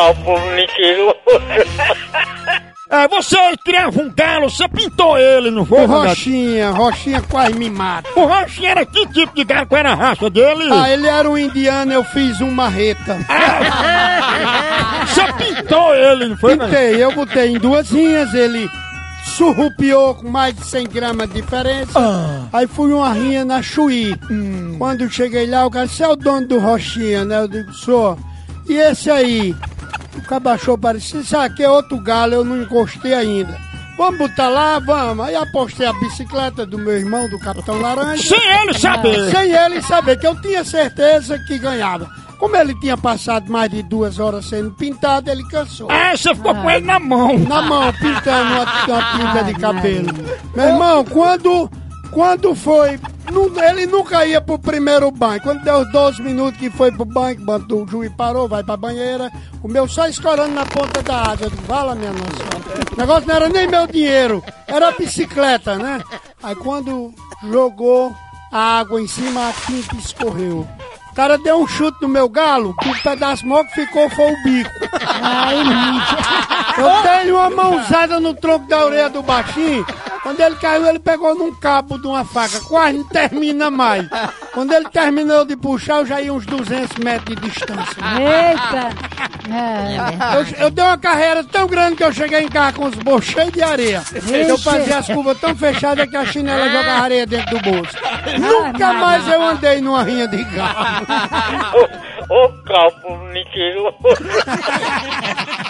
calvo mentiroso. É, você criava um galo, você pintou ele, não foi? O Rogério? Rochinha, Rochinha quase me mata. O Rochinha era que tipo de galo? Qual era a raça dele? Ah, ele era um indiano, eu fiz um marreta. Você pintou ele, não foi? Pintei, eu botei em duas linhas, ele surrupiou com mais de 100 gramas de diferença. Ah. Aí fui uma rinha na Chuí. Hum. Quando eu cheguei lá, o cara, você é o dono do Rochinha, né? Eu digo, sou. E esse aí? O cara achou parecido, isso aqui é outro galo, eu não encostei ainda. Vamos botar lá, vamos. Aí apostei a bicicleta do meu irmão, do Capitão Laranja. Sem ele saber. Sem ele saber que eu tinha certeza que ganhava. Como ele tinha passado mais de duas horas sendo pintado, ele cansou. Ah, você ficou com ele na mão. Na mão, pintando uma, uma pinta de cabelo. Meu irmão, quando, quando foi. Ele nunca ia pro primeiro banho. Quando deu os 12 minutos que foi pro banho, o juiz parou, vai pra banheira. O meu só escorando na ponta da asa. Eu digo, vala minha nossa. O negócio não era nem meu dinheiro, era a bicicleta, né? Aí quando jogou a água em cima, a tinta escorreu. O cara deu um chute no meu galo, que o pedaço maior que ficou foi o bico. Eu dei uma mãozada no tronco da orelha do baixinho. Quando ele caiu, ele pegou num cabo de uma faca. Quase não termina mais. Quando ele terminou de puxar, eu já ia uns 200 metros de distância. Eita! É. Eu, eu dei uma carreira tão grande que eu cheguei em casa com os bolsos cheios de areia. Eu fazia as curvas tão fechadas que a chinela jogava areia dentro do bolso. Nunca mais eu andei numa rinha de galo. Ô calvo mentiroso.